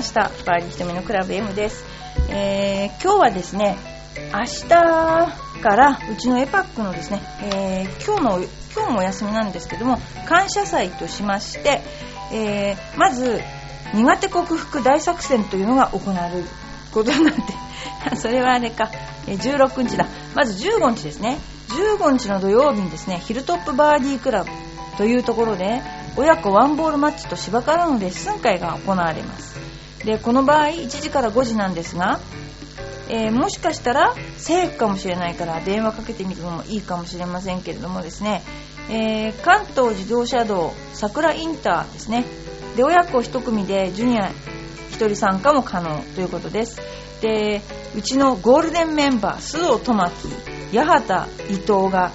今日も始ました。バーリー瞳のクラブ M です、えー今日はですね明日からうちのエパックのですね、えー今日の今日もお休みなんですけども感謝祭としまして、えーまず苦手克服大作戦というのが行われることになって それはあれか16日だ。まず15日ですね。15日の土曜日にですねヒルトップバーディークラブというところで親子ワンボールマッチと芝からのレッスン会が行われます。でこの場合1時から5時なんですが、えーもしかしたらセーフかもしれないから電話かけてみるのもいいかもしれませんけれどもですね、えー関東自動車道桜インターですね。で親子1組でジュニア1人参加も可能ということです。でうちのゴールデンメンバー須藤智樹八幡伊藤が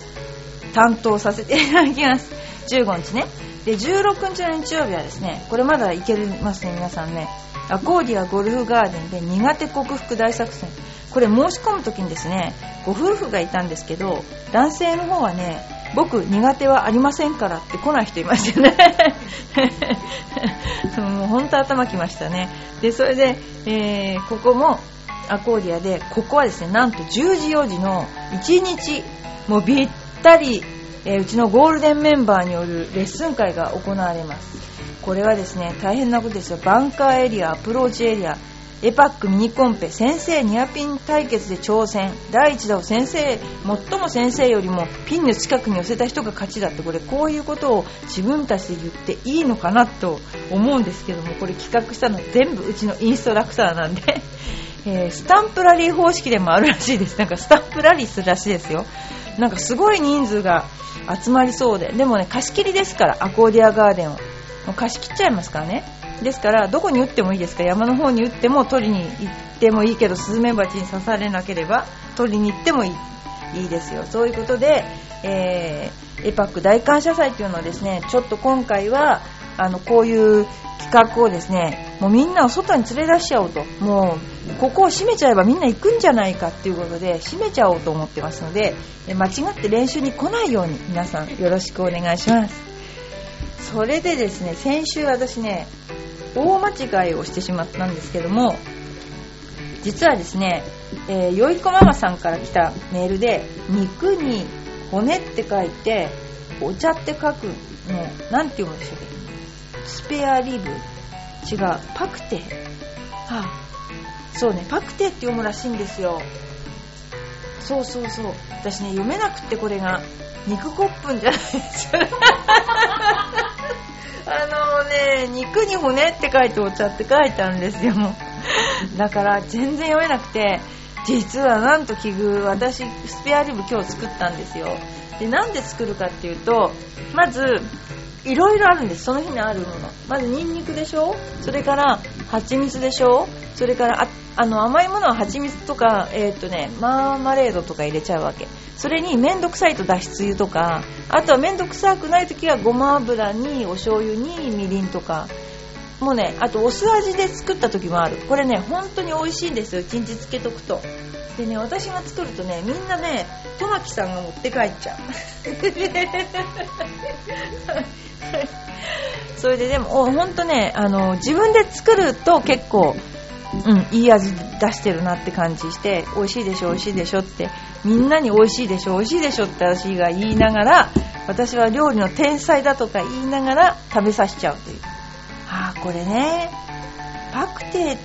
担当させていただきます。15日ね。で16日の日曜日はですねこれまだいけるますね皆さんね。アコーディアゴルフガーデンで苦手克服大作戦。これ申し込む時にですねご夫婦がいたんですけど男性の方はね僕苦手はありませんからって来ない人いましたよね。もう本当頭きましたね。でそれで、えーここもアコーディアでここはですねなんと10時4時の1日もうぴったり、えーうちのゴールデンメンバーによるレッスン会が行われます。これはですね大変なことですよ。バンカーエリアアプローチエリアエパックミニコンペ先生ニアピン対決で挑戦。第1打を先生最も先生よりもピンの近くに寄せた人が勝ちだってこれこういうことを自分たちで言っていいのかなと思うんですけどもこれ企画したの全部うちのインストラクターなんで、えースタンプラリー方式でもあるらしいです。なんかスタンプラリーするらしいですよ。なんかすごい人数が集まりそうで。でもね貸し切りですからアコーディアガーデンを。貸し切っちゃいますからね。ですからどこに打ってもいいですか。ら山の方に打っても取りに行ってもいいけどスズメバチに刺されなければ取りに行ってもいいいいですよ。そういうことで、えーエパック大感謝祭というのはですねちょっと今回はあのこういう企画をですねもうみんなを外に連れ出しちゃおうと。もうここを閉めちゃえばみんな行くんじゃないかっていうことで閉めちゃおうと思ってますので間違って練習に来ないように皆さんよろしくお願いします。それでですね先週私ね大間違いをしてしまったんですけども実はですね、えーよいこママさんから来たメールで肉に骨って書いてお茶って書くのなんて読むんでしょうスペアリブ。違うパクテ。はあそうねパクテって読むらしいんですよ。そうそうそう。私ね読めなくってこれが。肉コップンじゃないです。あのね肉に骨って書いてお茶って書いてあるんですよ。だから全然読めなくて。実はなんと奇遇私スペアリブ今日作ったんですよ。でなんで作るかっていうとまずいろいろあるんです。その日にあるもの。まずニンニクでしょ？それから蜂蜜でしょ？それからああの甘いものは蜂蜜とか、えーっとね、マーマレードとか入れちゃうわけ。それにめんどくさいと脱出油とか。あとはめんどくさくない時はごま油にお醤油にみりんとか。もうねあとお酢味で作った時もある。これね本当に美味しいんですよ。1日漬けとくと。でね私が作るとねみんなね玉木さんが持って帰っちゃう。それででもほんとねあの自分で作ると結構うん、いい味出してるなって感じして美味しいでしょ美味しいでしょってみんなに美味しいでしょ美味しいでしょって私が言いながら私は料理の天才だとか言いながら食べさせちゃうという。ああこれねパクテー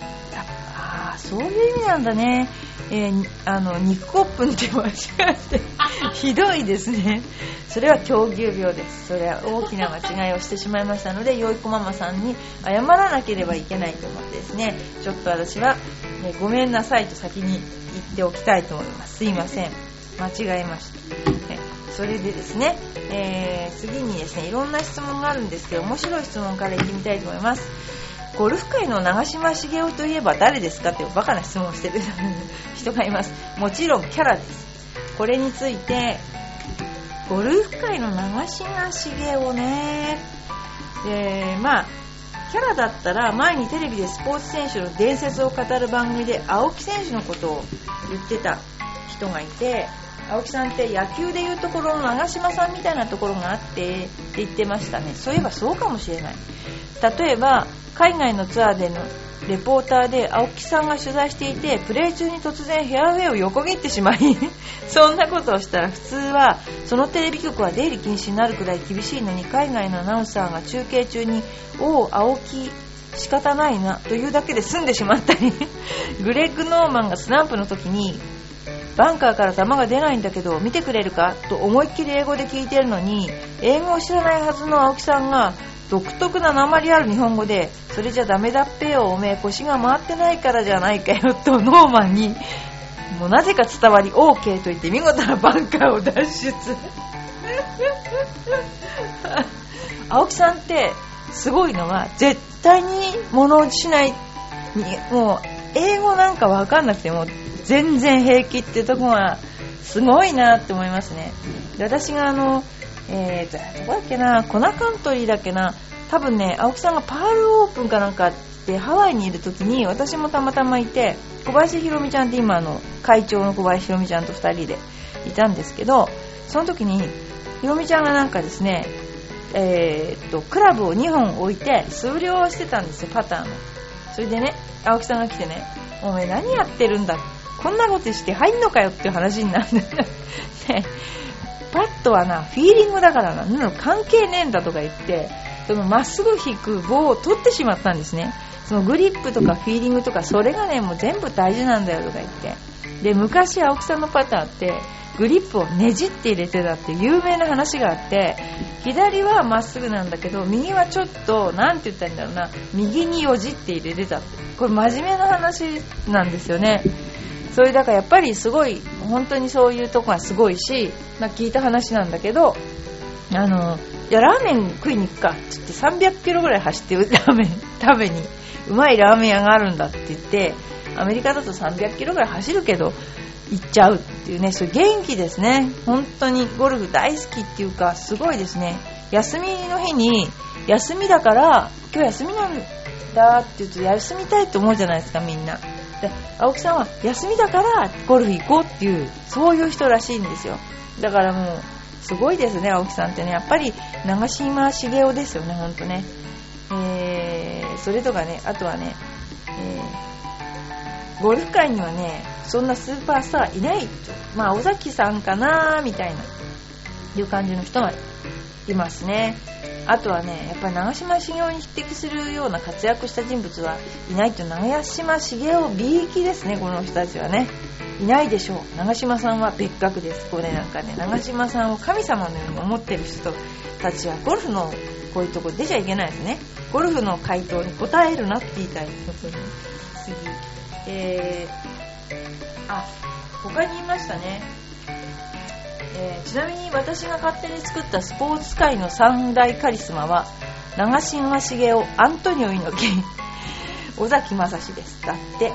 ああそういう意味なんだね。えーあの肉コップンって間違えて ひどいですね。それは狂牛病です。それは大きな間違いをしてしまいましたのでよいこママさんに謝らなければいけないと思ってですね。ちょっと私は、ねごめんなさいと先に言っておきたいと思います。すいません。間違えました、ね。それでですね、えー次にですねいろんな質問があるんですけど面白い質問からいってみたいと思いますゴルフ界の長嶋茂雄といえば誰ですかっていうバカな質問をしてる 人がいます。もちろんキャラです。これについてゴルフ界の長嶋茂雄ね。でまあキャラだったら前にテレビでスポーツ選手の伝説を語る番組で青木選手のことを言ってた人がいて青木さんって野球でいうところの長嶋さんみたいなところがあってって言ってましたね。そういえばそうかもしれない。例えば海外のツアーでのレポーターで青木さんが取材していてプレー中に突然フェアウェイを横切ってしまい そんなことをしたら普通はそのテレビ局は出入り禁止になるくらい厳しいのに海外のアナウンサーが中継中に「おお青木仕方ないな」というだけで済んでしまったりグレッグ・ノーマンがスナンプの時にバンカーから球が出ないんだけど見てくれるか？と思いっきり英語で聞いてるのに英語を知らないはずの青木さんが独特な鉛ある日本語でそれじゃダメだっぺよおめえ腰が回ってないからじゃないかよとノーマンにもうなぜか伝わり OK と言って見事なバンカーを脱出。青木さんってすごいのは絶対に物落ちしないもう英語なんかわかんなくても全然平気っていうとこがすごいなって思いますね。で私があのえー、どこだっけなコナカントリーだっけな多分ね青木さんがパールオープンかなんかってハワイにいる時に私もたまたまいて小林ひろみちゃんって今の会長の小林ひろみちゃんと2人でいたんですけどその時にひろみちゃんがなんかですねえー、っとクラブを2本置いて数量してたんですよパターンのそれでね青木さんが来てねお前何やってるんだってこんなことして入んのかよっていう話になってね パットはな、フィーリングだからな、な関係ねえんだとか言って、そのまっすぐ引く棒を取ってしまったんですね。そのグリップとかフィーリングとか、それがね、もう全部大事なんだよとか言って。で、昔青木さんのパターンって、グリップをねじって入れてたって有名な話があって、左はまっすぐなんだけど、右はちょっと、なんて言ったらいいんだろうな、右によじって入れてたって。これ真面目な話なんですよね。それだからやっぱりすごい本当にそういうとこがすごいし、まあ、聞いた話なんだけどあのいやラーメン食いに行くかって言って300キロぐらい走ってラーメン食べにうまいラーメン屋があるんだって言ってアメリカだと300キロぐらい走るけど行っちゃうっていうねそう元気ですね。本当にゴルフ大好きっていうかすごいですね。休みの日に休みだから今日休みなんだって言うと休みたいって思うじゃないですかみんな。で青木さんは休みだからゴルフ行こうっていうそういう人らしいんですよ。だからもうすごいですね青木さんってね。やっぱり長嶋茂雄ですよねほんとね。えー、それとかねあとはね、えー、ゴルフ界にはねそんなスーパースターいないまあ尾崎さんかなみたいないう感じの人がいますね。あとはねやっぱり長嶋茂雄に匹敵するような活躍した人物はいないと長嶋茂雄 B きですねこの人たちはね。いないでしょう。長嶋さんは別格です。これなんかね長嶋さんを神様のように思ってる人たちはゴルフのこういうとこ出ちゃいけないですね。ゴルフの回答に答えるなって言いたい次。えー、あ他にいましたね。えー、ちなみに私が勝手に作ったスポーツ界の三大カリスマは長嶋茂雄アントニオ猪木 尾崎正史です。だって、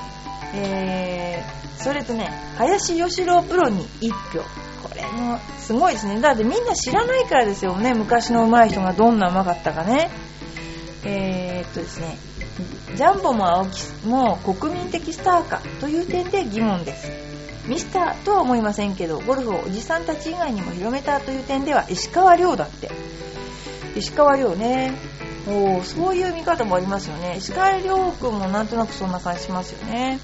えー、それとね林義郎プロに1票。これもすごいですね。だってみんな知らないからですよね。昔の上手い人がどんな上手かったかね。えー、っとですねジャンボも青木も国民的スターかという点で疑問です。ミスターとは思いませんけどゴルフをおじさんたち以外にも広めたという点では石川遼だって。石川遼ね。おそういう見方もありますよね。石川遼君もなんとなくそんな感じしますよね。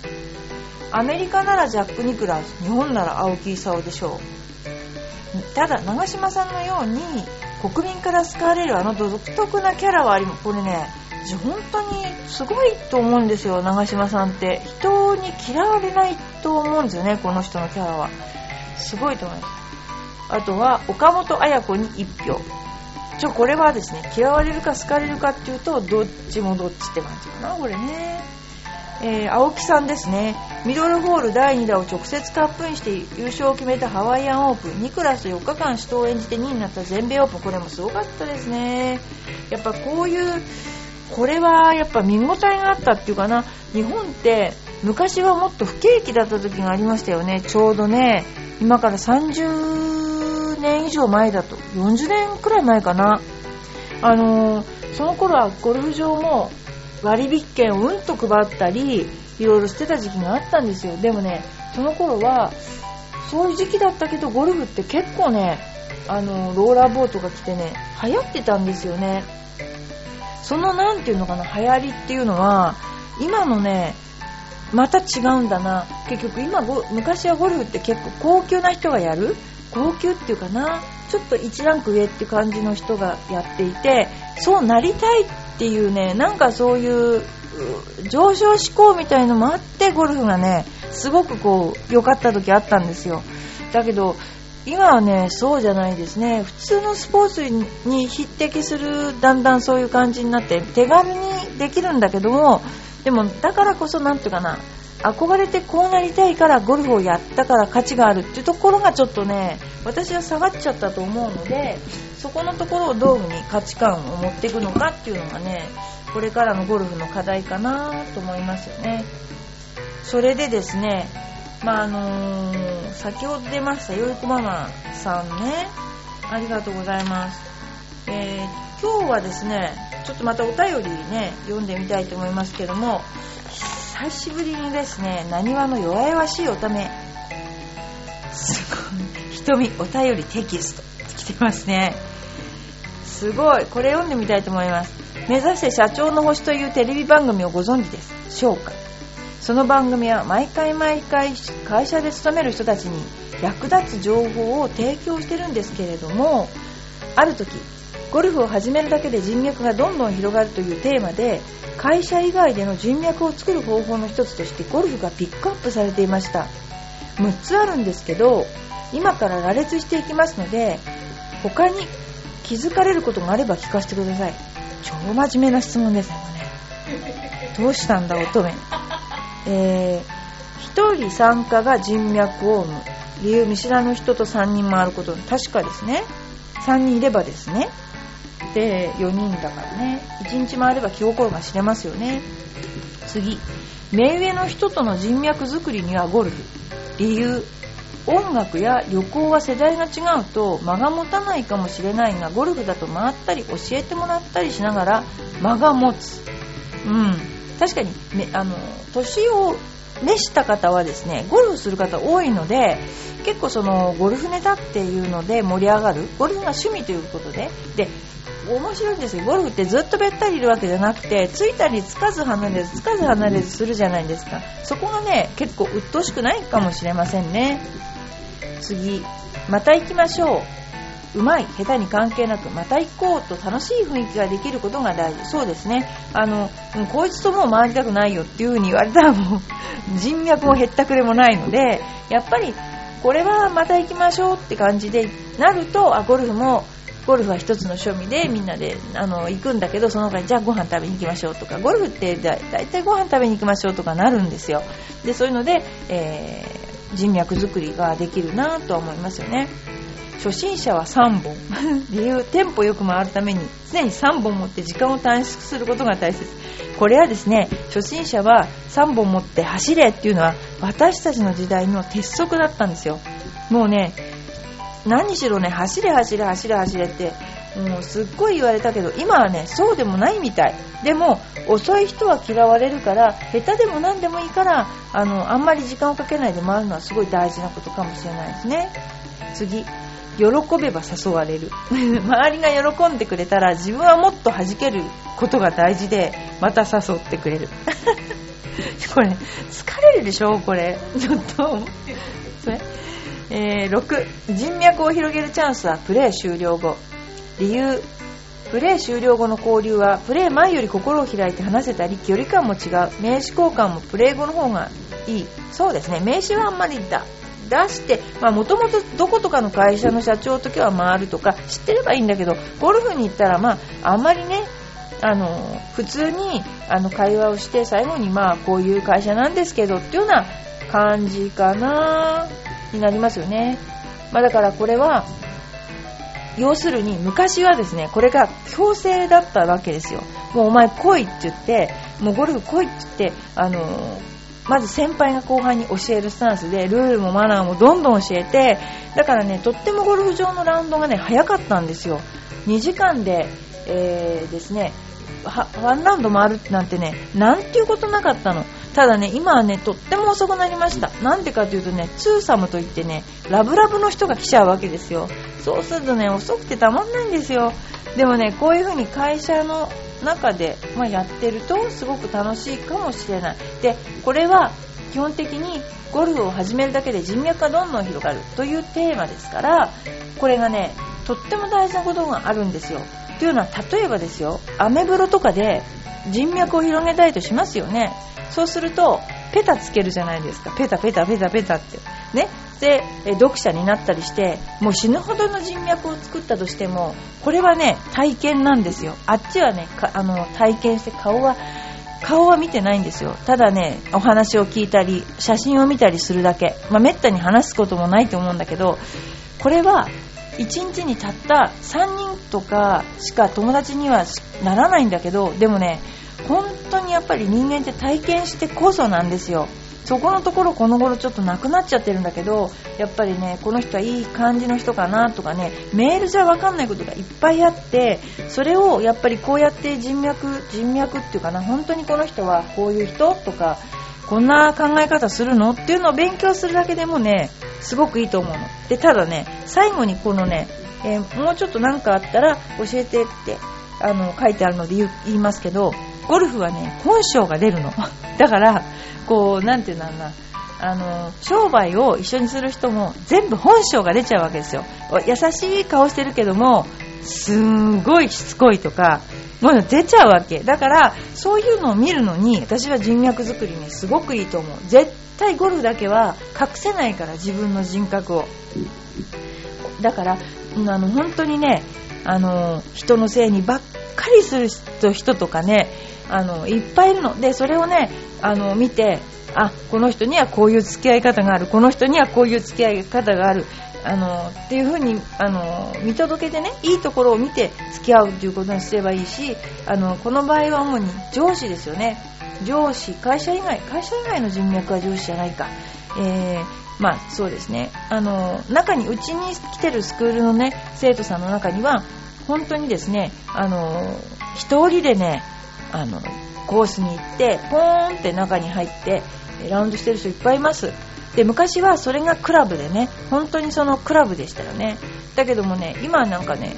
アメリカならジャック・ニクラス日本なら青木功でしょう。ただ長嶋さんのように国民から好かれるあの独特なキャラはありこれね本当にすごいと思うんですよ長嶋さんって。人に嫌われないと思うんですよねこの人のキャラは。すごいと思います。あとは岡本綾子に1票。ちょこれはですね嫌われるか好かれるかっていうとどっちもどっちって感じかなこれね。えー、青木さんですね。ミドルホール第2打を直接カップインして優勝を決めたハワイアンオープン。ニクラス4日間死闘を演じて2位になった全米オープン。これもすごかったですね。やっぱこういうこれはやっぱ見応えがあったっていうかな。日本って昔はもっと不景気だった時がありましたよね。ちょうどね今から30年以上前だと。40年くらい前かな。あのー、その頃はゴルフ場も割引券をうんと配ったりいろいろしてた時期があったんですよ。でもねその頃はそういう時期だったけどゴルフって結構ねあのローラーボートが来てね流行ってたんですよね。そのなんていうのかな流行りっていうのは今のねまた違うんだな。結局今昔はゴルフって結構高級な人がやる？高級っていうかな？ちょっと1ランク上って感じの人がやっていてそうなりたいっていうねなんかそういう上昇志向みたいのもあってゴルフがねすごくこう良かった時あったんですよ。だけど今はねそうじゃないですね。普通のスポーツに匹敵するだんだんそういう感じになって手軽にできるんだけどもでもだからこそ何ていうかな憧れてこうなりたいからゴルフをやったから価値があるっていうところがちょっとね私は下がっちゃったと思うのでそこのところをどういう風に価値観を持っていくのかっていうのがねこれからのゴルフの課題かなと思いますよね。それでですねまああのー、先ほど出ましたよいこママさんね。ありがとうございます、えー、今日はですねちょっとまたお便りね読んでみたいと思いますけども久しぶりにですねなにわの弱々しいおため。すごい。瞳お便りテキスト。来てますね。すごい。これ読んでみたいと思います。目指して社長の星というテレビ番組をご存知です。しょうか。その番組は毎回毎回会社で勤める人たちに役立つ情報を提供してるんですけれどもある時ゴルフを始めるだけで人脈がどんどん広がるというテーマで会社以外での人脈を作る方法の一つとしてゴルフがピックアップされていました。6つあるんですけど今から羅列していきますので他に気づかれることがあれば聞かせてください。超真面目な質問ですね。どうしたんだ乙女。えー、1人参加が人脈を生む理由見知らぬ人と3人回ること確かですね。3人いればですね。で4人だからね。1日回れば気心が知れますよね。次。目上の人との人脈作りにはゴルフ。理由音楽や旅行は世代が違うと間が持たないかもしれないがゴルフだと回ったり教えてもらったりしながら間が持つ。うん。確かにあの年を召した方はですねゴルフする方多いので結構そのゴルフネタっていうので盛り上がるゴルフが趣味ということでで面白いんですよ。ゴルフってずっとべったりいるわけじゃなくてついたりつかず離れずつかず離れずするじゃないですか。そこがね結構鬱陶しくないかもしれませんね。次また行きましょう。うまい下手に関係なくまた行こうと楽しい雰囲気ができることが大事。そうですね。あのこいつともう回りたくないよっていう風に言われたらもう 人脈も減ったくれもないのでやっぱりこれはまた行きましょうって感じでなるとあゴルフもゴルフは一つの趣味でみんなであの行くんだけどその他にじゃあご飯食べに行きましょうとかゴルフってだいたいご飯食べに行きましょうとかなるんですよ。でそういうので、えー、人脈作りができるなとは思いますよね。初心者は3本。理由テンポよく回るために常に3本持って時間を短縮することが大切。これはですね初心者は3本持って走れっていうのは私たちの時代の鉄則だったんですよ。もうね何しろね走れ走れ走れ走れってもうすっごい言われたけど今はねそうでもないみたい。でも遅い人は嫌われるから下手でも何でもいいからあのあんまり時間をかけないで回るのはすごい大事なことかもしれないですね。次喜べば誘われる。周りが喜んでくれたら自分はもっと弾けることが大事でまた誘ってくれる。これ疲れるでしょ？これ。ちょっと。そ れえー、6人脈を広げるチャンスはプレー終了後。理由。プレー終了後の交流はプレー前より心を開いて話せたり距離感も違う。名刺交換もプレー後の方がいい。そうですね。名刺はあんまりだ出してもともとどことかの会社の社長の時は回るとか知ってればいいんだけどゴルフに行ったらまああんまりねあの普通にあの会話をして最後にまあこういう会社なんですけどっていうような感じかなになりますよね。まあ、だからこれは、要するに昔はですね、これが強制だったわけですよ。もうお前来いって言って、もうゴルフ来いって言って、あのまず先輩が後輩に教えるスタンスで、ルールもマナーもどんどん教えて、だからね、とってもゴルフ場のラウンドがね、早かったんですよ。2時間で、えー、ですね、ワンラウンド回るなんてね、なんていうことなかったの。ただね、今はね、とっても遅くなりました。なんでかというとね、ツーサムといってね、ラブラブの人が来ちゃうわけですよ。そうするとね、遅くてたまんないんですよ。でもねこういう風に会社の中で、まあ、やってるとすごく楽しいかもしれない。でこれは基本的にゴルフを始めるだけで人脈がどんどん広がるというテーマですからこれがねとっても大事なことがあるんですよ。というのは例えばですよアメブロとかで人脈を広げたいとしますよね。そうするとペタつけるじゃないですか。ペタペタペタペタって。ね。で読者になったりしてもう死ぬほどの人脈を作ったとしてもこれはね体験なんですよ。あっちはねあの体験して顔は顔は見てないんですよ。ただねお話を聞いたり写真を見たりするだけ、まあ、めったに話すこともないと思うんだけどこれは1日にたった3人とかしか友達にはならないんだけどでもね本当にやっぱり人間って体験してこそなんですよ。そこのところこの頃ちょっとなくなっちゃってるんだけどやっぱりねこの人はいい感じの人かなとかねメールじゃ分かんないことがいっぱいあってそれをやっぱりこうやって人脈人脈っていうかな本当にこの人はこういう人とかこんな考え方するのっていうのを勉強するだけでもねすごくいいと思うの。でただね最後にこのね、えー、もうちょっと何かあったら教えてってあの書いてあるので言いますけどゴルフはね本性が出るの。だからこうなんていうんだろうな。あの商売を一緒にする人も全部本性が出ちゃうわけですよ。優しい顔してるけどもすんごいしつこいとかもう出ちゃうわけ。だからそういうのを見るのに私は人脈作りにすごくいいと思う。絶対ゴルフだけは隠せないから自分の人格を。だからあの本当にねあの人のせいにばっかりする人とかねあのいっぱいいるの。でそれをねあの見てあこの人にはこういう付き合い方がある。この人にはこういう付き合い方がある。あのっていう風にあの見届けてねいいところを見て付き合うということにすればいいしあのこの場合は主に上司ですよね。上司会社以外会社以外の人脈は上司じゃないか、えー、まあそうですね。あの中にうちに来てるスクールのね生徒さんの中には本当にですねあの1人でねあのコースに行ってポーンって中に入ってラウンドしてる人いっぱいいます。で昔はそれがクラブでね本当にそのクラブでしたよね。だけどもね今はなんかね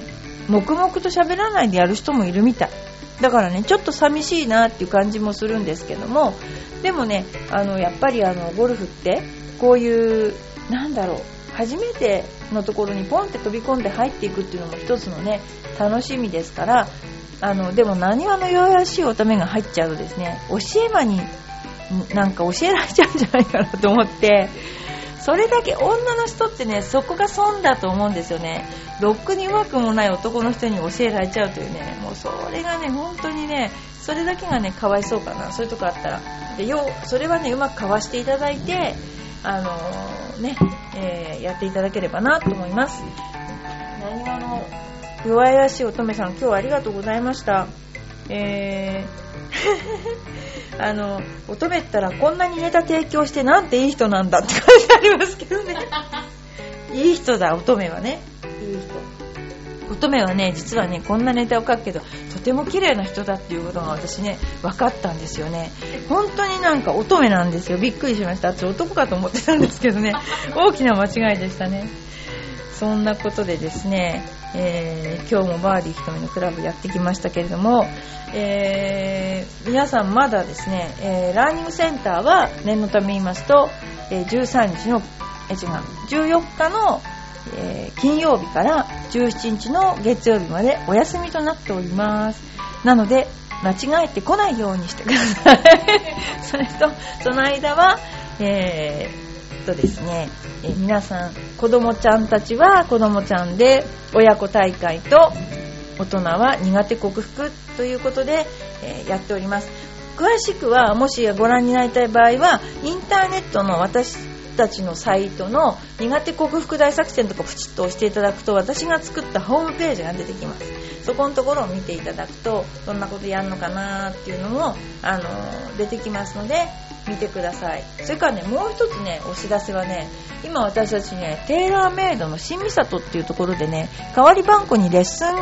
黙々と喋らないでやる人もいるみたい。だからねちょっと寂しいなっていう感じもするんですけども。でもねあのやっぱりあのゴルフってこういうなんだろう初めてのところにポンって飛び込んで入っていくっていうのも一つのね楽しみですからあのでも何話の弱々しい乙女が入っちゃうとですね教え場になんか教えられちゃうんじゃないかなと思ってそれだけ女の人ってねそこが損だと思うんですよね。ロックにうまくもない男の人に教えられちゃうというねもうそれがね本当にねそれだけがねかわいそうかな。そういうとこあったら。でよそれはねうまくかわしていただいてあのー、ね、えー、やっていただければなと思います。何話の弱々しい乙女さん今日はありがとうございました。えー あの乙女ったらこんなにネタ提供してなんていい人なんだって感じありますけどね。いい人だ乙女はね。いい人乙女はね実はねこんなネタを書くけどとても綺麗な人だっていうことが私ね分かったんですよね。本当になんか乙女なんですよ。びっくりしました。私男かと思ってたんですけどね。大きな間違いでしたね。そんなことでですねえー、今日もバーディー瞳のクラブやってきましたけれども、えー、皆さんまだですね、えー、ラーニングセンターは念のため言いますと、え13日の、え違う、14日の、えー金曜日から17日の月曜日までお休みとなっております。なので、間違えてこないようにしてください。それと、その間は、えーとですね、えー、皆さん子供ちゃんたちは子供ちゃんで親子大会と大人は苦手克服ということで、えー、やっております詳しくはもしご覧になりたい場合はインターネットの私たちのサイトの苦手克服大作戦とかプチッと押していただくと私が作ったホームページが出てきます。そこのところを見ていただくとどんなことやるのかなっていうのもあの出てきますので見てください。それからねもう一つねお知らせはね今私たちねテーラーメイドの新三郷っていうところでね代わりばんこにレッスン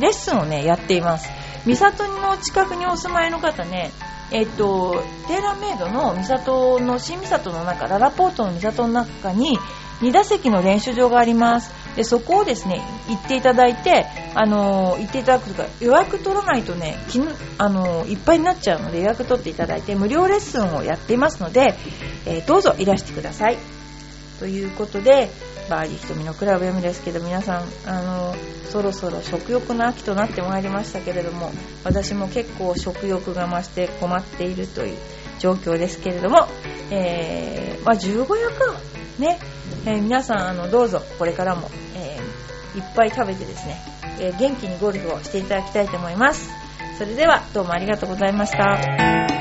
レッスンをねやっています。三郷の近くにお住まいの方ねえっと、テーラーメイドの三里の新三里の中ララポートの三里の中に2打席の練習場があります。でそこをですね行っていただいて、あの行っていただくとか予約取らないとねきあのいっぱいになっちゃうので予約取っていただいて無料レッスンをやっていますので、えー、どうぞいらしてください。ということでバーディー瞳のクラブ M ですけど皆さんあのそろそろ食欲の秋となってまいりましたけれども私も結構食欲が増して困っているという状況ですけれども、えー、まあ、十五夜かね、えー、皆さんあのどうぞこれからも、えー、いっぱい食べてですね、え元気にゴルフをしていただきたいと思います。それではどうもありがとうございました。